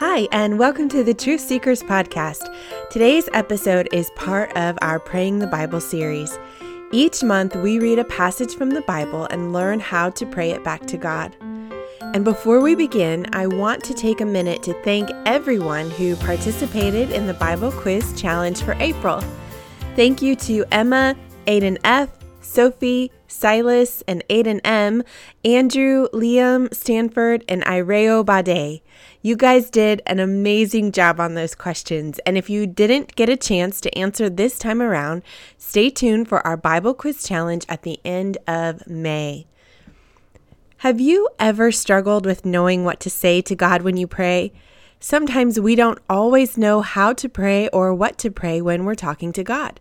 Hi, and welcome to the Truth Seekers podcast. Today's episode is part of our Praying the Bible series. Each month, we read a passage from the Bible and learn how to pray it back to God. And before we begin, I want to take a minute to thank everyone who participated in the Bible Quiz Challenge for April. Thank you to Emma, Aiden F., Sophie, Silas, and Aiden M., Andrew, Liam, Stanford, and Ireo Bade. You guys did an amazing job on those questions. And if you didn't get a chance to answer this time around, stay tuned for our Bible Quiz Challenge at the end of May. Have you ever struggled with knowing what to say to God when you pray? Sometimes we don't always know how to pray or what to pray when we're talking to God.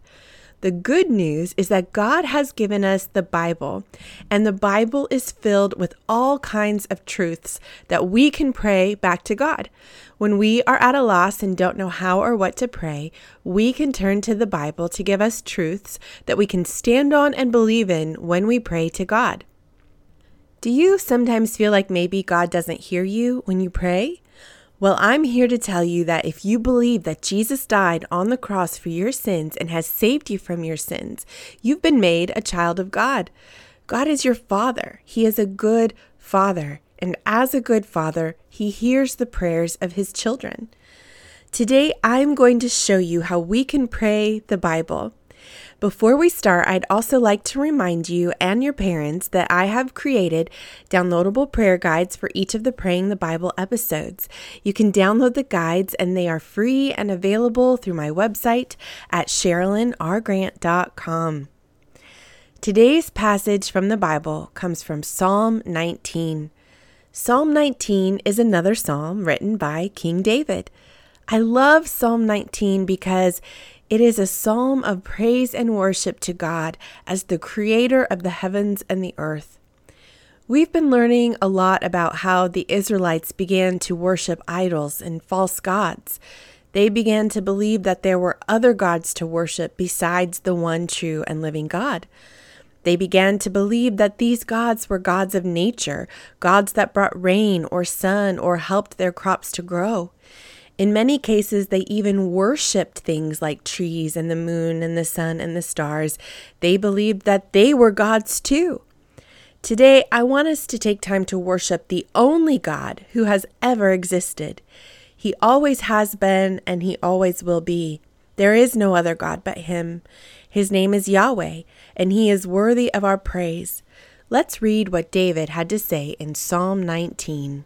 The good news is that God has given us the Bible, and the Bible is filled with all kinds of truths that we can pray back to God. When we are at a loss and don't know how or what to pray, we can turn to the Bible to give us truths that we can stand on and believe in when we pray to God. Do you sometimes feel like maybe God doesn't hear you when you pray? Well, I'm here to tell you that if you believe that Jesus died on the cross for your sins and has saved you from your sins, you've been made a child of God. God is your Father. He is a good Father. And as a good Father, He hears the prayers of His children. Today, I'm going to show you how we can pray the Bible. Before we start, I'd also like to remind you and your parents that I have created downloadable prayer guides for each of the Praying the Bible episodes. You can download the guides and they are free and available through my website at sherilynrgrant.com. Today's passage from the Bible comes from Psalm 19. Psalm 19 is another psalm written by King David. I love Psalm 19 because it is a psalm of praise and worship to God as the creator of the heavens and the earth. We've been learning a lot about how the Israelites began to worship idols and false gods. They began to believe that there were other gods to worship besides the one true and living God. They began to believe that these gods were gods of nature, gods that brought rain or sun or helped their crops to grow. In many cases, they even worshiped things like trees and the moon and the sun and the stars. They believed that they were gods too. Today, I want us to take time to worship the only God who has ever existed. He always has been and he always will be. There is no other God but him. His name is Yahweh, and he is worthy of our praise. Let's read what David had to say in Psalm 19.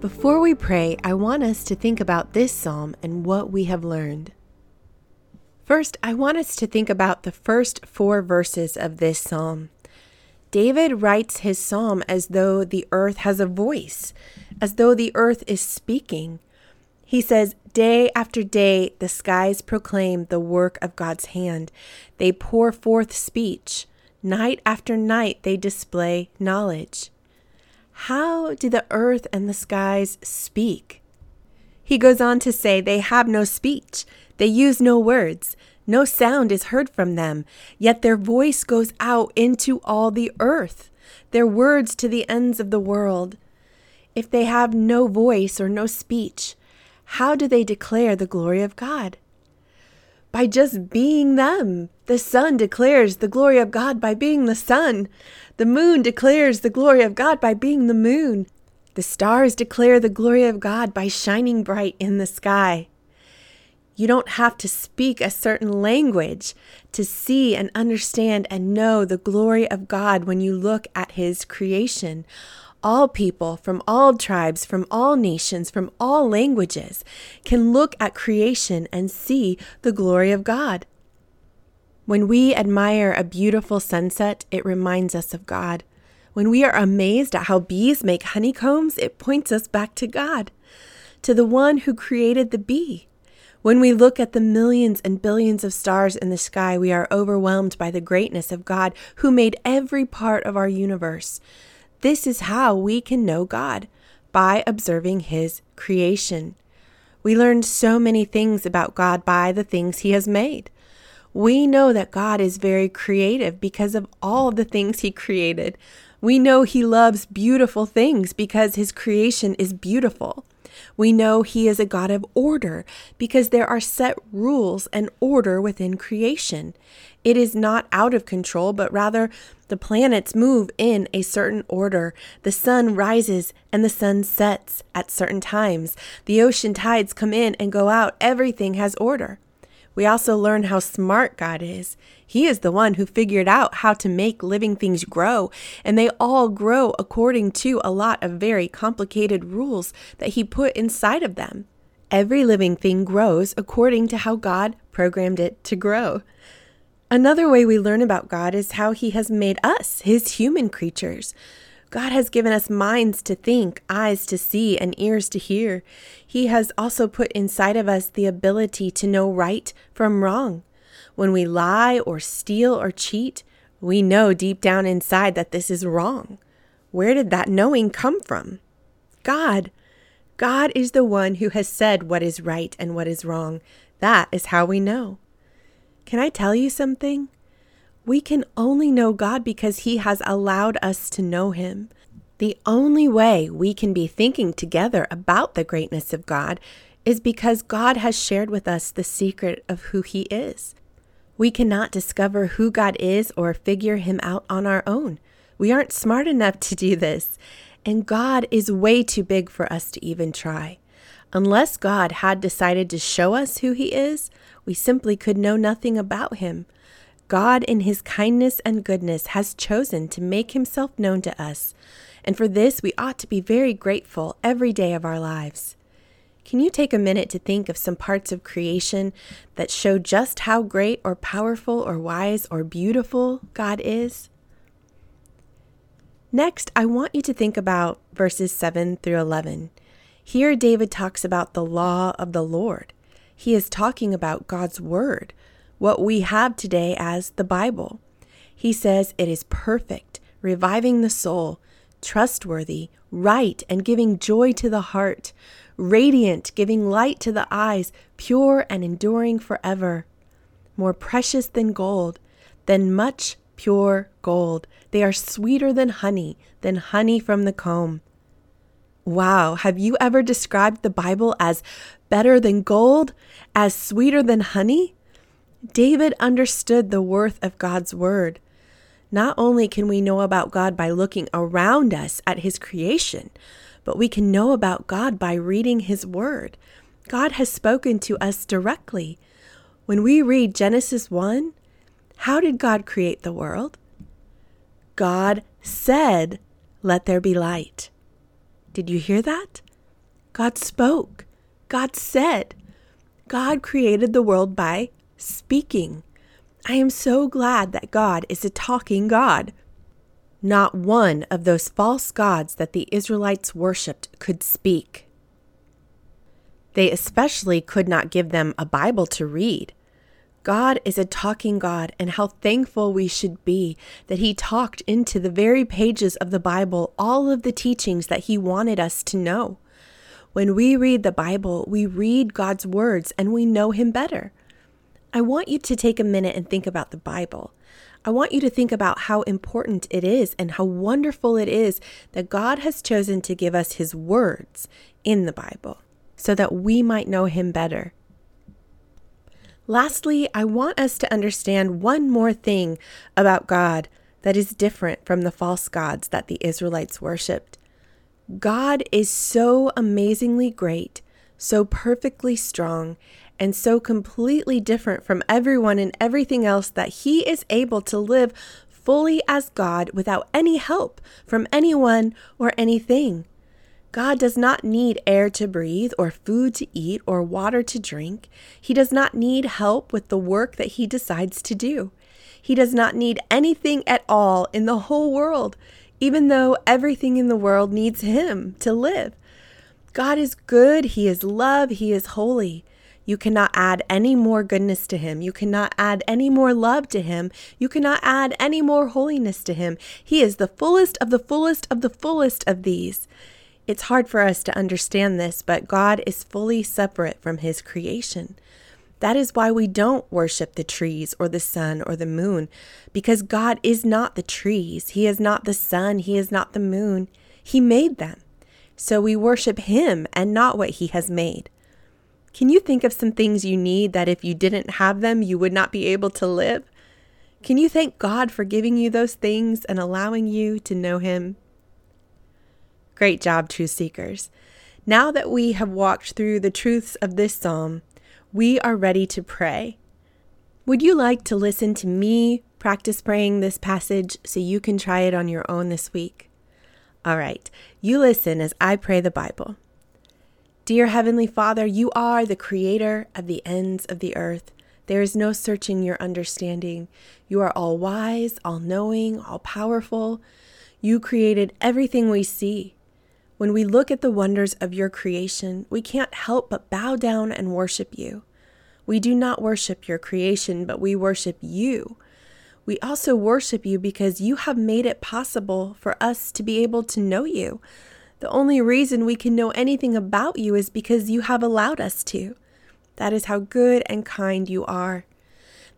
Before we pray, I want us to think about this psalm and what we have learned. First, I want us to think about the first four verses of this psalm. David writes his psalm as though the earth has a voice, as though the earth is speaking. He says, Day after day, the skies proclaim the work of God's hand. They pour forth speech. Night after night, they display knowledge. How do the earth and the skies speak? He goes on to say they have no speech, they use no words, no sound is heard from them, yet their voice goes out into all the earth. their words to the ends of the world. If they have no voice or no speech, how do they declare the glory of God? By just being them. The sun declares the glory of God by being the sun. The moon declares the glory of God by being the moon. The stars declare the glory of God by shining bright in the sky. You don't have to speak a certain language to see and understand and know the glory of God when you look at His creation. All people from all tribes, from all nations, from all languages can look at creation and see the glory of God. When we admire a beautiful sunset, it reminds us of God. When we are amazed at how bees make honeycombs, it points us back to God, to the one who created the bee. When we look at the millions and billions of stars in the sky, we are overwhelmed by the greatness of God who made every part of our universe. This is how we can know God by observing His creation. We learn so many things about God by the things He has made. We know that God is very creative because of all the things He created. We know He loves beautiful things because His creation is beautiful. We know He is a God of order because there are set rules and order within creation. It is not out of control, but rather the planets move in a certain order. The sun rises and the sun sets at certain times. The ocean tides come in and go out. Everything has order. We also learn how smart God is. He is the one who figured out how to make living things grow, and they all grow according to a lot of very complicated rules that He put inside of them. Every living thing grows according to how God programmed it to grow. Another way we learn about God is how He has made us, His human creatures. God has given us minds to think, eyes to see, and ears to hear. He has also put inside of us the ability to know right from wrong. When we lie or steal or cheat, we know deep down inside that this is wrong. Where did that knowing come from? God. God is the one who has said what is right and what is wrong. That is how we know. Can I tell you something? We can only know God because He has allowed us to know Him. The only way we can be thinking together about the greatness of God is because God has shared with us the secret of who He is. We cannot discover who God is or figure Him out on our own. We aren't smart enough to do this, and God is way too big for us to even try. Unless God had decided to show us who He is, we simply could know nothing about Him. God, in his kindness and goodness, has chosen to make himself known to us, and for this we ought to be very grateful every day of our lives. Can you take a minute to think of some parts of creation that show just how great or powerful or wise or beautiful God is? Next, I want you to think about verses 7 through 11. Here, David talks about the law of the Lord. He is talking about God's word, what we have today as the Bible. He says it is perfect, reviving the soul, trustworthy, right, and giving joy to the heart, radiant, giving light to the eyes, pure and enduring forever. More precious than gold, than much pure gold. They are sweeter than honey, than honey from the comb. Wow, have you ever described the Bible as better than gold, as sweeter than honey? David understood the worth of God's word. Not only can we know about God by looking around us at his creation, but we can know about God by reading his word. God has spoken to us directly. When we read Genesis 1, how did God create the world? God said, Let there be light. Did you hear that? God spoke. God said. God created the world by speaking. I am so glad that God is a talking God. Not one of those false gods that the Israelites worshipped could speak. They especially could not give them a Bible to read. God is a talking God, and how thankful we should be that He talked into the very pages of the Bible all of the teachings that He wanted us to know. When we read the Bible, we read God's words and we know Him better. I want you to take a minute and think about the Bible. I want you to think about how important it is and how wonderful it is that God has chosen to give us His words in the Bible so that we might know Him better. Lastly, I want us to understand one more thing about God that is different from the false gods that the Israelites worshiped. God is so amazingly great, so perfectly strong, and so completely different from everyone and everything else that He is able to live fully as God without any help from anyone or anything. God does not need air to breathe, or food to eat, or water to drink. He does not need help with the work that He decides to do. He does not need anything at all in the whole world, even though everything in the world needs Him to live. God is good, He is love, He is holy. You cannot add any more goodness to him. You cannot add any more love to him. You cannot add any more holiness to him. He is the fullest of the fullest of the fullest of these. It's hard for us to understand this, but God is fully separate from his creation. That is why we don't worship the trees or the sun or the moon, because God is not the trees. He is not the sun. He is not the moon. He made them. So we worship Him and not what He has made. Can you think of some things you need that if you didn't have them, you would not be able to live? Can you thank God for giving you those things and allowing you to know Him? Great job, truth seekers. Now that we have walked through the truths of this psalm, we are ready to pray. Would you like to listen to me practice praying this passage so you can try it on your own this week? All right, you listen as I pray the Bible. Dear Heavenly Father, you are the creator of the ends of the earth. There is no searching your understanding. You are all wise, all knowing, all powerful. You created everything we see. When we look at the wonders of your creation, we can't help but bow down and worship you. We do not worship your creation, but we worship you. We also worship you because you have made it possible for us to be able to know you. The only reason we can know anything about you is because you have allowed us to. That is how good and kind you are.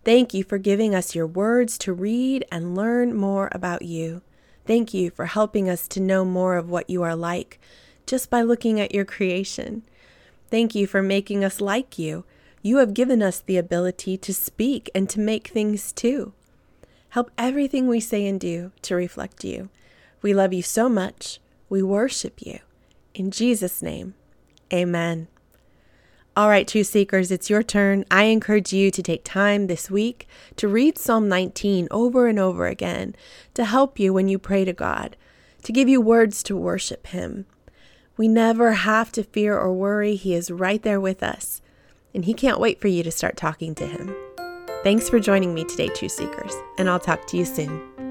Thank you for giving us your words to read and learn more about you. Thank you for helping us to know more of what you are like just by looking at your creation. Thank you for making us like you. You have given us the ability to speak and to make things too. Help everything we say and do to reflect you. We love you so much. We worship you. In Jesus' name, amen. All right, truth seekers, it's your turn. I encourage you to take time this week to read Psalm 19 over and over again to help you when you pray to God, to give you words to worship Him. We never have to fear or worry. He is right there with us, and He can't wait for you to start talking to Him. Thanks for joining me today, Truth Seekers, and I'll talk to you soon.